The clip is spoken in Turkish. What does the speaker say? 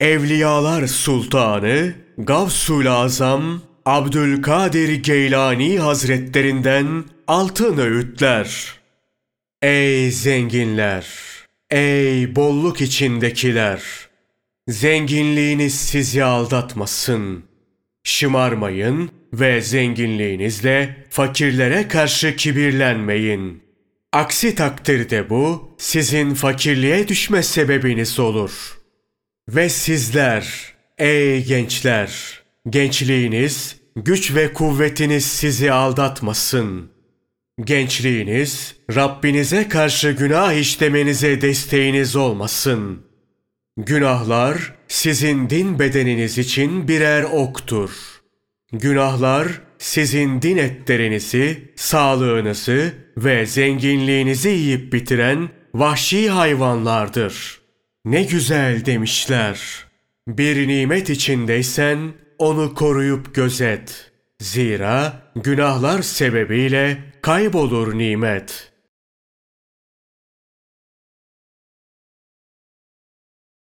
Evliyalar Sultanı Gavsul Azam Abdülkadir Geylani Hazretlerinden altın öğütler. Ey zenginler! Ey bolluk içindekiler! Zenginliğiniz sizi aldatmasın. Şımarmayın ve zenginliğinizle fakirlere karşı kibirlenmeyin. Aksi takdirde bu sizin fakirliğe düşme sebebiniz olur. Ve sizler ey gençler gençliğiniz güç ve kuvvetiniz sizi aldatmasın. Gençliğiniz Rabbinize karşı günah işlemenize desteğiniz olmasın. Günahlar sizin din bedeniniz için birer oktur. Günahlar sizin din etlerinizi, sağlığınızı ve zenginliğinizi yiyip bitiren vahşi hayvanlardır. Ne güzel demişler. Bir nimet içindeysen onu koruyup gözet. Zira günahlar sebebiyle kaybolur nimet.''